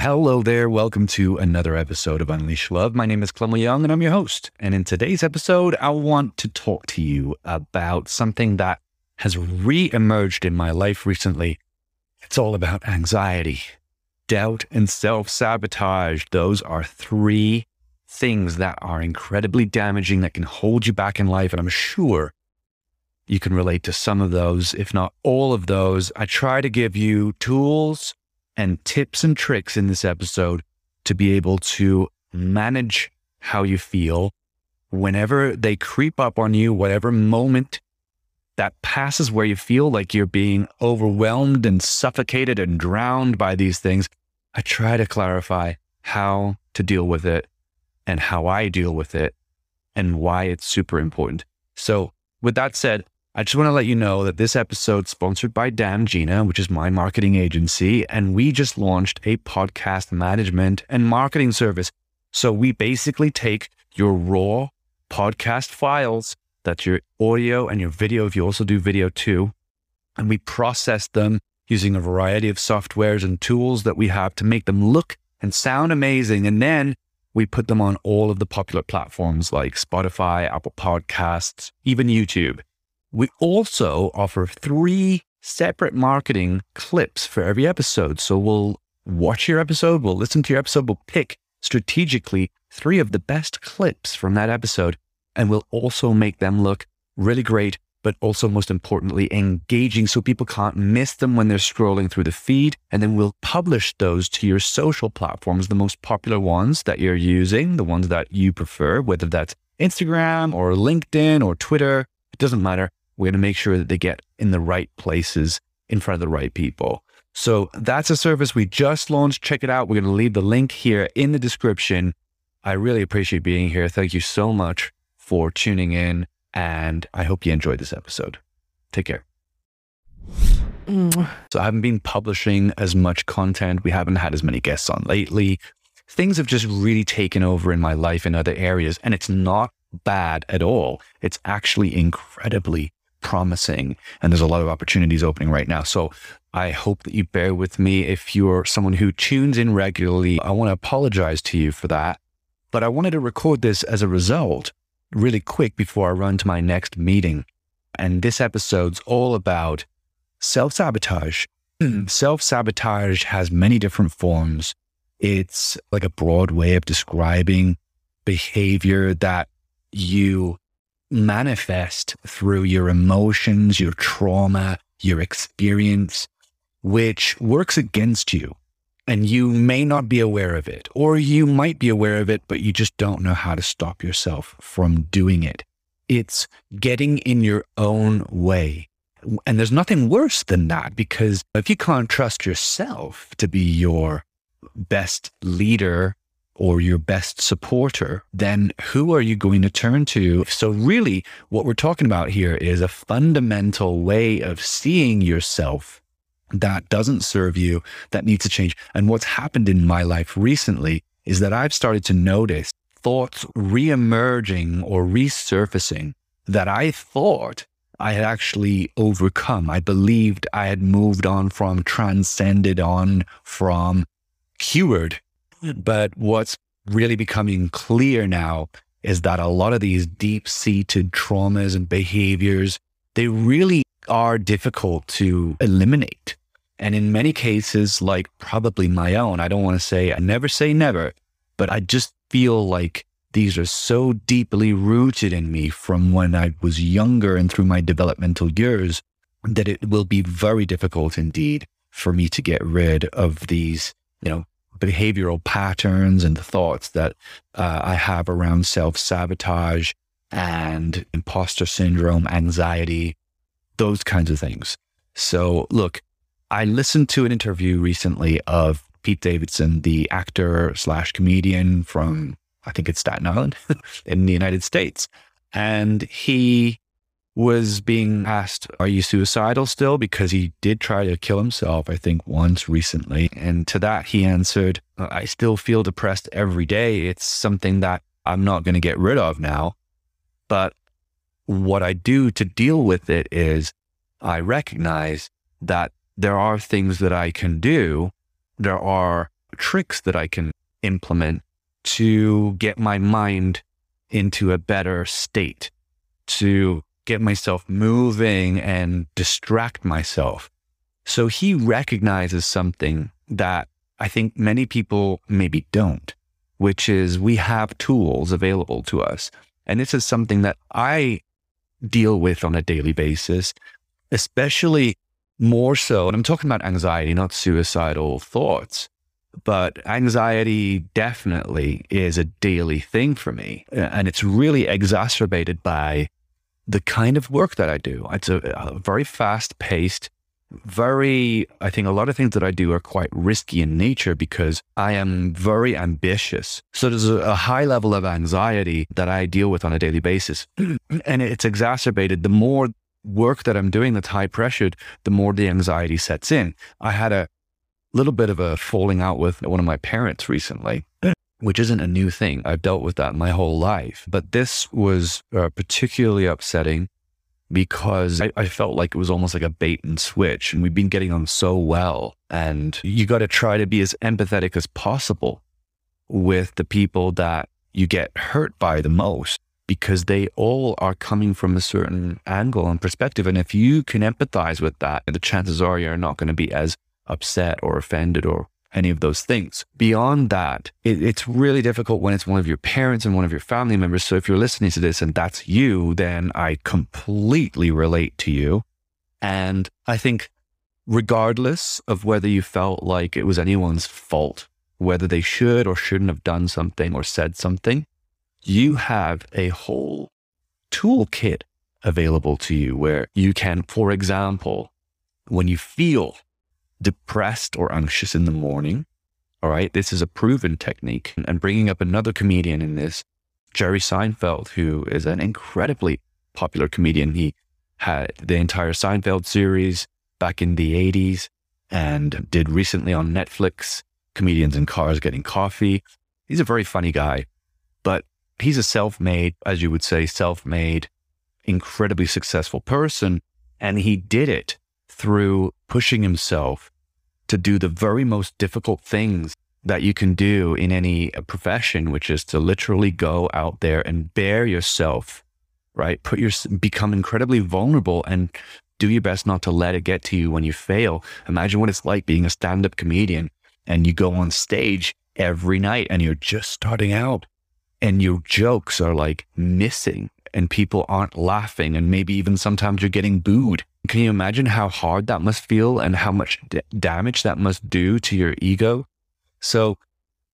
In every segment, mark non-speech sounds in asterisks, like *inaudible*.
Hello there. Welcome to another episode of Unleash Love. My name is Clement Young and I'm your host. And in today's episode, I want to talk to you about something that has re emerged in my life recently. It's all about anxiety, doubt, and self sabotage. Those are three things that are incredibly damaging that can hold you back in life. And I'm sure you can relate to some of those, if not all of those. I try to give you tools and tips and tricks in this episode to be able to manage how you feel whenever they creep up on you, whatever moment that passes where you feel like you're being overwhelmed and suffocated and drowned by these things. I try to clarify how to deal with it and how I deal with it and why it's super important. So, with that said, I just want to let you know that this episode is sponsored by Dan Gina, which is my marketing agency, and we just launched a podcast management and marketing service. So we basically take your raw podcast files, that's your audio and your video, if you also do video too, and we process them using a variety of softwares and tools that we have to make them look and sound amazing. And then we put them on all of the popular platforms like Spotify, Apple Podcasts, even YouTube. We also offer three separate marketing clips for every episode. So we'll watch your episode, we'll listen to your episode, we'll pick strategically three of the best clips from that episode, and we'll also make them look really great, but also most importantly, engaging so people can't miss them when they're scrolling through the feed. And then we'll publish those to your social platforms, the most popular ones that you're using, the ones that you prefer, whether that's Instagram or LinkedIn or Twitter. It doesn't matter. We're going to make sure that they get in the right places in front of the right people. So that's a service we just launched. Check it out. We're going to leave the link here in the description. I really appreciate being here. Thank you so much for tuning in. And I hope you enjoyed this episode. Take care. Mm. So I haven't been publishing as much content. We haven't had as many guests on lately. Things have just really taken over in my life in other areas. And it's not bad at all. It's actually incredibly promising and there's a lot of opportunities opening right now. So I hope that you bear with me. If you're someone who tunes in regularly, I want to apologize to you for that. But I wanted to record this as a result really quick before I run to my next meeting. And this episode's all about self sabotage. *clears throat* self sabotage has many different forms. It's like a broad way of describing behavior that you manifest through your emotions, your trauma, your experience, which works against you. And you may not be aware of it, or you might be aware of it, but you just don't know how to stop yourself from doing it. It's getting in your own way. And there's nothing worse than that because if you can't trust yourself to be your best leader or your best supporter, then who are you going to turn to? So, really, what we're talking about here is a fundamental way of seeing yourself that doesn't serve you, that needs to change. And what's happened in my life recently is that I've started to notice thoughts reemerging or resurfacing that I thought I had actually overcome. I believed I had moved on from, transcended on from, cured but what's really becoming clear now is that a lot of these deep seated traumas and behaviors, they really are difficult to eliminate. And in many cases, like probably my own, I don't want to say, I never say never, but I just feel like these are so deeply rooted in me from when I was younger and through my developmental years that it will be very difficult indeed for me to get rid of these, you know, behavioral patterns and the thoughts that uh, I have around self sabotage and imposter syndrome, anxiety, those kinds of things. So, look, I listened to an interview recently of Pete Davidson, the actor slash comedian from, I think it's Staten Island *laughs* in the United States. And he was being asked, Are you suicidal still? Because he did try to kill himself, I think, once recently. And to that, he answered, I still feel depressed every day. It's something that I'm not going to get rid of now. But what I do to deal with it is I recognize that there are things that I can do. There are tricks that I can implement to get my mind into a better state, to get myself moving and distract myself. So he recognizes something that I think many people maybe don't, which is we have tools available to us. And this is something that I deal with on a daily basis, especially more so. And I'm talking about anxiety, not suicidal thoughts, but anxiety definitely is a daily thing for me. And it's really exacerbated by the kind of work that I do. It's a, a very fast paced, very, I think a lot of things that I do are quite risky in nature because I am very ambitious. So there's a, a high level of anxiety that I deal with on a daily basis. *clears throat* and it's exacerbated the more work that I'm doing that's high pressured, the more the anxiety sets in. I had a little bit of a falling out with one of my parents recently, which isn't a new thing. I've dealt with that my whole life. But this was uh, particularly upsetting because I, I, felt like it was almost like a bait and switch. And we've been getting on so well. And you got to try to be as empathetic as possible with the people that you get hurt by the most because they all are coming from a certain angle and perspective. And if you can empathize with that, the chances are you're not going to be as upset or offended or any of those things. Beyond that, it, it's really difficult when it's one of your parents and one of your family members. So if you're listening to this and that's you, then I completely relate to you. And I think, regardless of whether you felt like it was anyone's fault, whether they should or shouldn't have done something or said something, you have a whole toolkit available to you where you can, for example, when you feel depressed or anxious in the morning. All right. This is a proven technique. And bringing up another comedian in this, Jerry Seinfeld, who is an incredibly popular comedian. He had the entire Seinfeld series back in the 80s and did recently on Netflix, Comedians in Cars Getting Coffee. He's a very funny guy, but he's a self made, as you would say, self made, incredibly successful person. And he did it through pushing himself to do the very most difficult things that you can do in any uh, profession, which is to literally go out there and bare yourself, right? Put your, become incredibly vulnerable and do your best not to let it get to you when you fail. Imagine what it's like being a stand up comedian and you go on stage every night and you're just starting out and your jokes are like missing and people aren't laughing and maybe even sometimes you're getting booed can you imagine how hard that must feel and how much d- damage that must do to your ego? So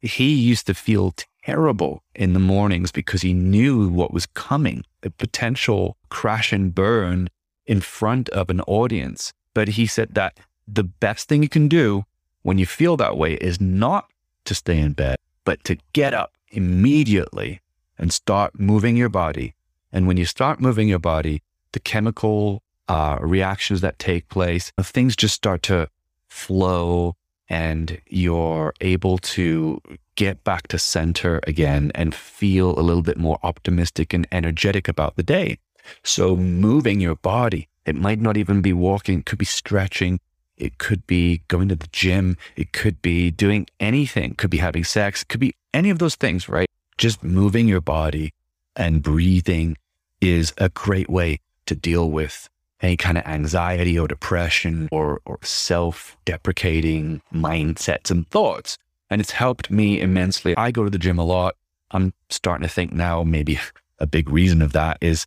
he used to feel terrible in the mornings because he knew what was coming, the potential crash and burn in front of an audience. But he said that the best thing you can do when you feel that way is not to stay in bed, but to get up immediately and start moving your body. And when you start moving your body, the chemical uh, reactions that take place, things just start to flow and you're able to get back to center again and feel a little bit more optimistic and energetic about the day. So moving your body, it might not even be walking, it could be stretching, it could be going to the gym, it could be doing anything, it could be having sex, it could be any of those things, right? Just moving your body and breathing is a great way to deal with any kind of anxiety or depression or, or self deprecating mindsets and thoughts. And it's helped me immensely. I go to the gym a lot. I'm starting to think now maybe a big reason of that is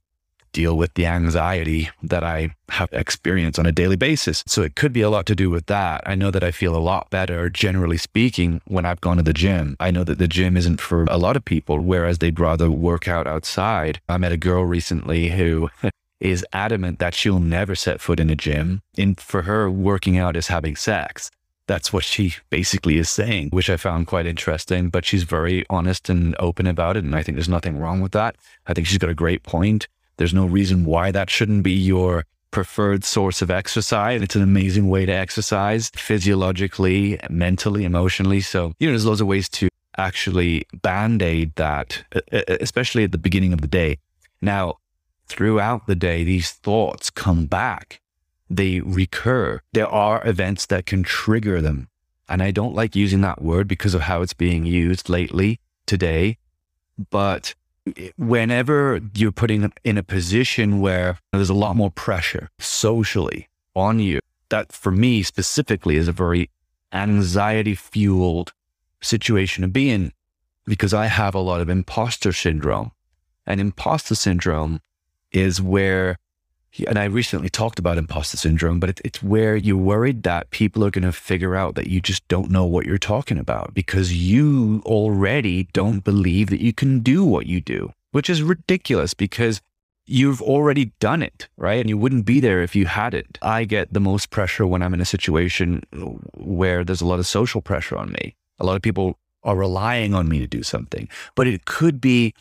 deal with the anxiety that I have experienced on a daily basis. So it could be a lot to do with that. I know that I feel a lot better, generally speaking, when I've gone to the gym. I know that the gym isn't for a lot of people, whereas they'd rather work out outside. I met a girl recently who *laughs* is adamant that she'll never set foot in a gym. And for her, working out is having sex. That's what she basically is saying, which I found quite interesting. But she's very honest and open about it. And I think there's nothing wrong with that. I think she's got a great point. There's no reason why that shouldn't be your preferred source of exercise. It's an amazing way to exercise physiologically, mentally, emotionally. So, you know, there's loads of ways to actually band aid that, especially at the beginning of the day. Now, throughout the day, these thoughts come back. They recur. There are events that can trigger them. And I don't like using that word because of how it's being used lately today. But whenever you're putting in a position where there's a lot more pressure socially on you, that for me specifically is a very anxiety fueled situation to be in because I have a lot of imposter syndrome. And imposter syndrome is where and I recently talked about imposter syndrome, but it, it's where you're worried that people are going to figure out that you just don't know what you're talking about because you already don't believe that you can do what you do, which is ridiculous because you've already done it, right? And you wouldn't be there if you hadn't. I get the most pressure when I'm in a situation where there's a lot of social pressure on me. A lot of people are relying on me to do something, but it could be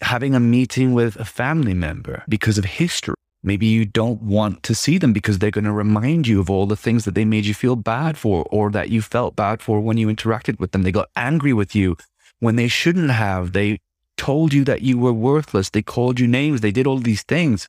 having a meeting with a family member because of history Maybe you don't want to see them because they're going to remind you of all the things that they made you feel bad for or that you felt bad for when you interacted with them. They got angry with you when they shouldn't have. They told you that you were worthless. They called you names. They did all these things.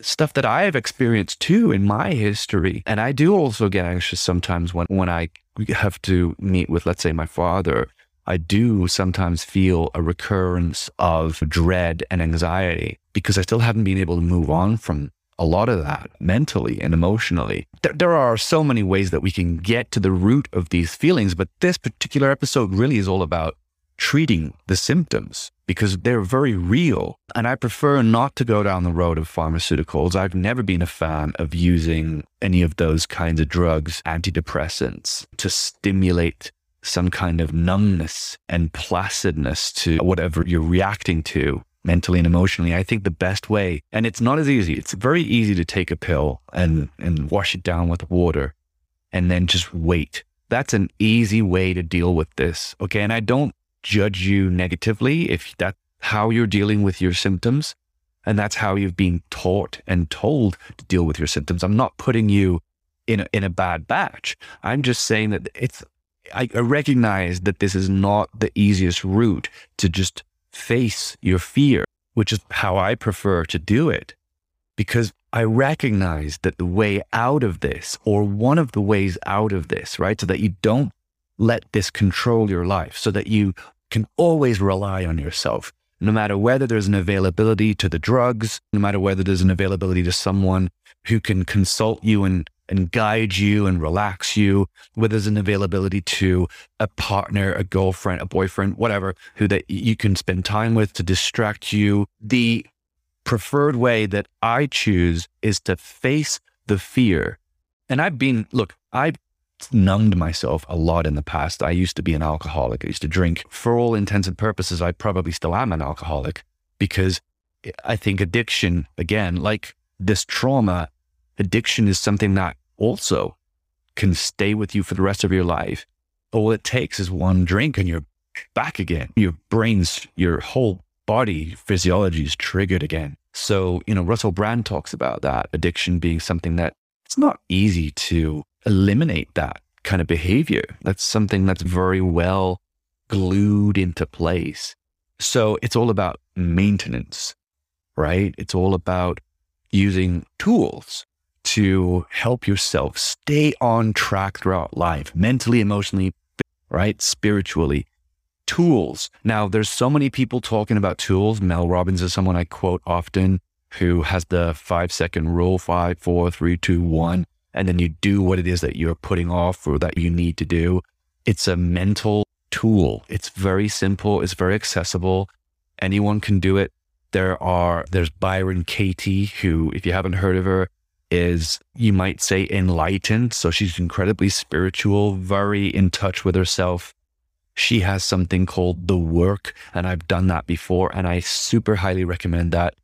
Stuff that I have experienced too in my history. And I do also get anxious sometimes when, when I have to meet with, let's say, my father. I do sometimes feel a recurrence of dread and anxiety because I still haven't been able to move on from a lot of that mentally and emotionally. There, there, are so many ways that we can get to the root of these feelings, but this particular episode really is all about treating the symptoms because they're very real. And I prefer not to go down the road of pharmaceuticals. I've never been a fan of using any of those kinds of drugs, antidepressants, to stimulate some kind of numbness and placidness to whatever you're reacting to mentally and emotionally. I think the best way, and it's not as easy, it's very easy to take a pill and, and wash it down with water and then just wait. That's an easy way to deal with this. Okay. And I don't judge you negatively if that's how you're dealing with your symptoms and that's how you've been taught and told to deal with your symptoms. I'm not putting you in a, in a bad batch. I'm just saying that it's, I recognize that this is not the easiest route to just face your fear, which is how I prefer to do it. Because I recognize that the way out of this, or one of the ways out of this, right? So that you don't let this control your life, so that you can always rely on yourself, no matter whether there's an availability to the drugs, no matter whether there's an availability to someone who can consult you and and guide you and relax you, whether there's an availability to a partner, a girlfriend, a boyfriend, whatever, who that you can spend time with to distract you. The preferred way that I choose is to face the fear. And I've been, look, I've numbed myself a lot in the past. I used to be an alcoholic. I used to drink. For all intents and purposes, I probably still am an alcoholic because I think addiction, again, like this trauma, addiction is something that also can stay with you for the rest of your life. All it takes is one drink and you're back again. Your brain's, your whole body physiology is triggered again. So, you know, Russell Brand talks about that addiction being something that it's not easy to eliminate that kind of behavior. That's something that's very well glued into place. So it's all about maintenance, right? It's all about using tools to help yourself stay on track throughout life, mentally, emotionally, right? Spiritually. Tools. Now, there's so many people talking about tools. Mel Robbins is someone I quote often who has the five second rule five, four, three, two, one. And then you do what it is that you're putting off or that you need to do. It's a mental tool. It's very simple. It's very accessible. Anyone can do it. There are, there's Byron Katie, who, if you haven't heard of her, is you might say enlightened. So she's incredibly spiritual, very in touch with herself. She has something called the work, and I've done that before, and I super highly recommend that.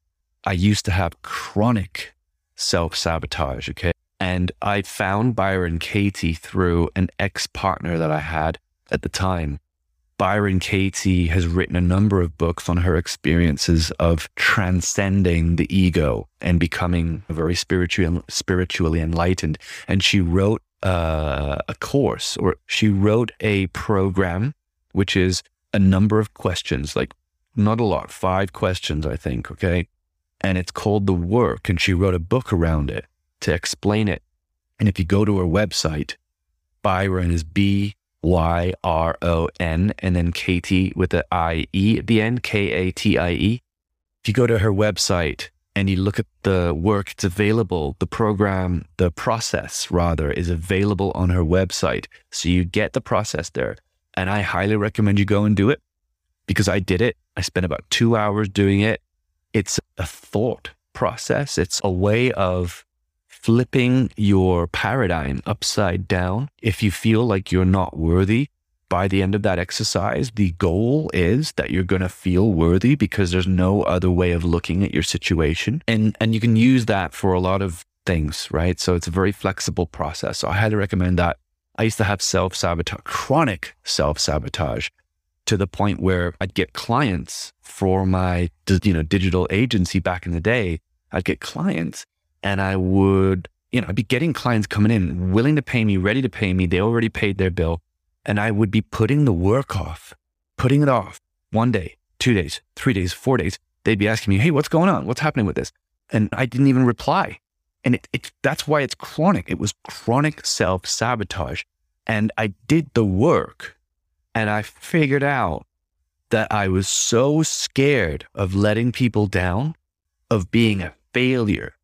I used to have chronic self sabotage. Okay. And I found Byron Katie through an ex partner that I had at the time. Byron Katie has written a number of books on her experiences of transcending the ego and becoming very spiritually, spiritually enlightened. And she wrote uh, a course or she wrote a program, which is a number of questions, like not a lot, five questions, I think. Okay. And it's called The Work. And she wrote a book around it to explain it. And if you go to her website, Byron is B Y R O N, and then Katie with the I E at the end, K A T I E. If you go to her website and you look at the work, it's available. The program, the process rather, is available on her website. So you get the process there. And I highly recommend you go and do it because I did it. I spent about two hours doing it. It's a thought process, it's a way of flipping your paradigm upside down. If you feel like you're not worthy, by the end of that exercise, the goal is that you're going to feel worthy because there's no other way of looking at your situation. And, and you can use that for a lot of things, right? So it's a very flexible process. So I highly recommend that. I used to have self sabotage, chronic self sabotage to the point where I'd get clients for my, you know, digital agency back in the day. I'd get clients and I would, you know, I'd be getting clients coming in willing to pay me, ready to pay me. They already paid their bill. And I would be putting the work off, putting it off one day, two days, three days, four days. They'd be asking me, Hey, what's going on? What's happening with this? And I didn't even reply. And it, it that's why it's chronic. It was chronic self sabotage. And I did the work and I figured out that I was so scared of letting people down, of being a failure,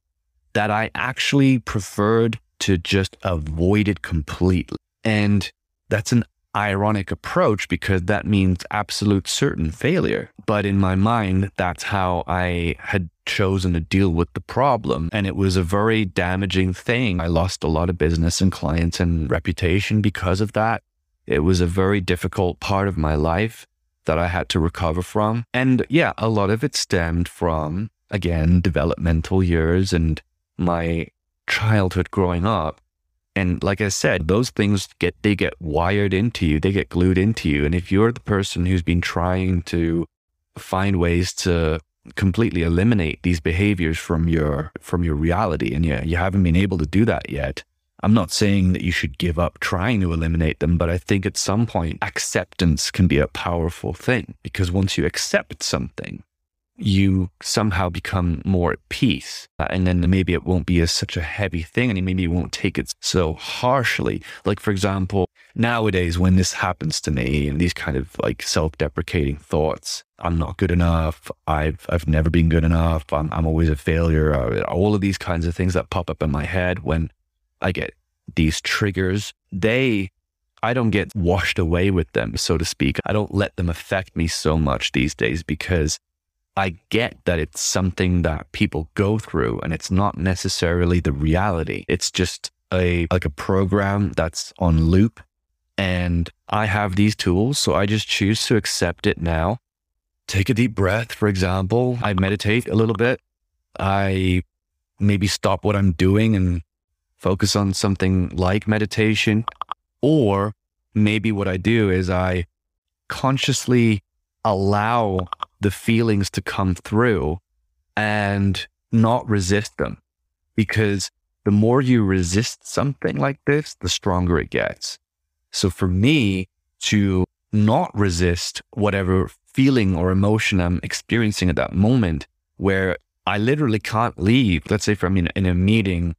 that I actually preferred to just avoid it completely. And that's an ironic approach because that means absolute certain failure. But in my mind, that's how I had chosen to deal with the problem. And it was a very damaging thing. I lost a lot of business and clients and reputation because of that. It was a very difficult part of my life that I had to recover from. And yeah, a lot of it stemmed from, again, developmental years and my childhood growing up. And like I said, those things get, they get wired into you, they get glued into you. And if you're the person who's been trying to find ways to completely eliminate these behaviors from your, from your reality and you, you haven't been able to do that yet, I'm not saying that you should give up trying to eliminate them, but I think at some point acceptance can be a powerful thing because once you accept something, you somehow become more at peace. Uh, and then maybe it won't be as such a heavy thing and maybe you won't take it so harshly. Like, for example, nowadays when this happens to me and these kind of like self-deprecating thoughts, I'm not good enough. I've, I've never been good enough. I'm, I'm always a failure. Uh, all of these kinds of things that pop up in my head when I get these triggers, they I don't get washed away with them, so to speak. I don't let them affect me so much these days because I get that it's something that people go through and it's not necessarily the reality. It's just a like a program that's on loop and I have these tools, so I just choose to accept it now. Take a deep breath, for example. I meditate a little bit. I maybe stop what I'm doing and focus on something like meditation. Or maybe what I do is I consciously allow the feelings to come through and not resist them. Because the more you resist something like this, the stronger it gets. So for me to not resist whatever feeling or emotion I'm experiencing at that moment, where I literally can't leave, let's say if I'm in, in a meeting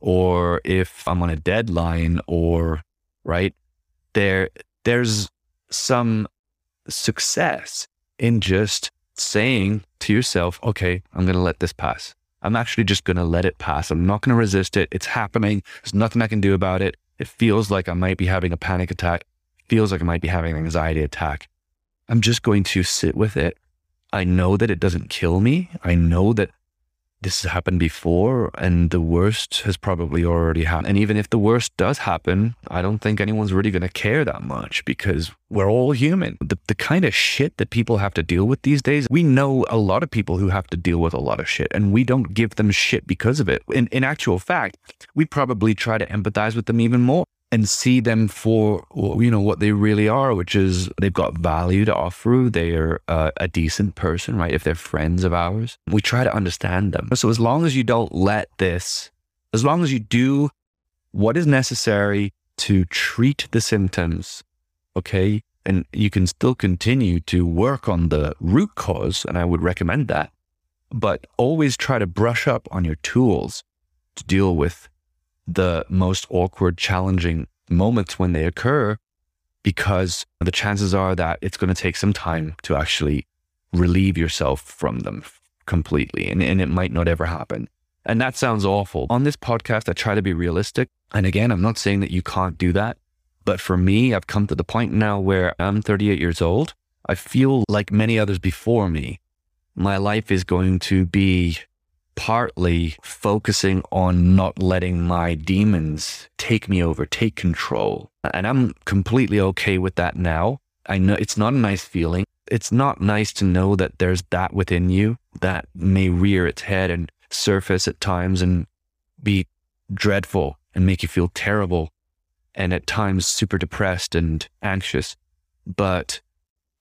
or if I'm on a deadline or, right, there, there's some success in just saying to yourself, okay, I'm going to let this pass. I'm actually just going to let it pass. I'm not going to resist it. It's happening. There's nothing I can do about it. It feels like I might be having a panic attack. It feels like I might be having an anxiety attack. I'm just going to sit with it. I know that it doesn't kill me. I know that this has happened before and the worst has probably already happened. And even if the worst does happen, I don't think anyone's really going to care that much because we're all human. The, the kind of shit that people have to deal with these days, we know a lot of people who have to deal with a lot of shit and we don't give them shit because of it. In, in actual fact, we probably try to empathize with them even more and see them for you know what they really are, which is they've got value to offer. They are uh, a decent person, right? If they're friends of ours, we try to understand them. So as long as you don't let this, as long as you do what is necessary to treat the symptoms, okay, and you can still continue to work on the root cause, and I would recommend that. But always try to brush up on your tools to deal with the most awkward, challenging moments when they occur because the chances are that it's going to take some time to actually relieve yourself from them completely. And, and it might not ever happen. And that sounds awful. On this podcast, I try to be realistic. And again, I'm not saying that you can't do that. But for me, I've come to the point now where I'm 38 years old. I feel like many others before me, my life is going to be partly focusing on not letting my demons take me over, take control. And I'm completely okay with that now. I know it's not a nice feeling. It's not nice to know that there's that within you that may rear its head and surface at times and be dreadful and make you feel terrible and at times super depressed and anxious. But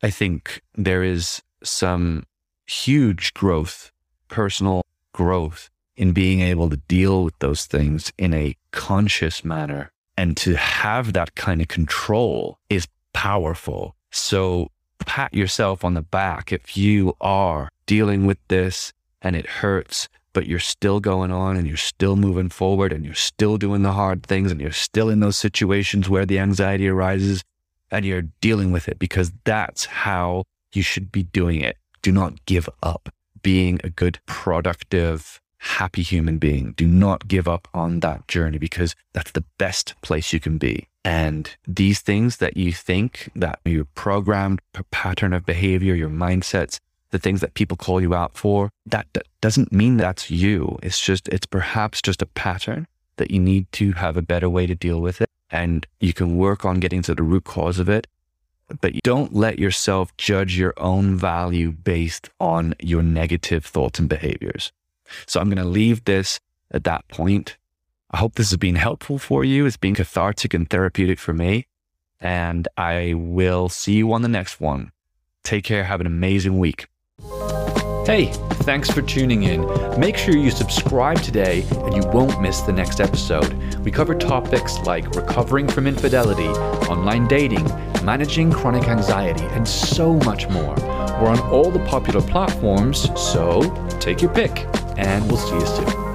I think there is some huge growth, personal growth in being able to deal with those things in a conscious manner. And to have that kind of control is powerful. So pat yourself on the back if you are dealing with this and it hurts, but you're still going on and you're still moving forward and you're still doing the hard things and you're still in those situations where the anxiety arises and you're dealing with it because that's how you should be doing it. Do not give up being a good, productive, happy human being. Do not give up on that journey because that's the best place you can be. And these things that you think that your programmed pattern of behavior, your mindsets, the things that people call you out for, that, that doesn't mean that's you. It's just, it's perhaps just a pattern that you need to have a better way to deal with it. And you can work on getting to the root cause of it but don't let yourself judge your own value based on your negative thoughts and behaviors. So I'm going to leave this at that point. I hope this has been helpful for you. It's been cathartic and therapeutic for me. And I will see you on the next one. Take care. Have an amazing week. Hey, thanks for tuning in. Make sure you subscribe today and you won't miss the next episode. We cover topics like recovering from infidelity, online dating, managing chronic anxiety, and so much more. We're on all the popular platforms, so take your pick, and we'll see you soon.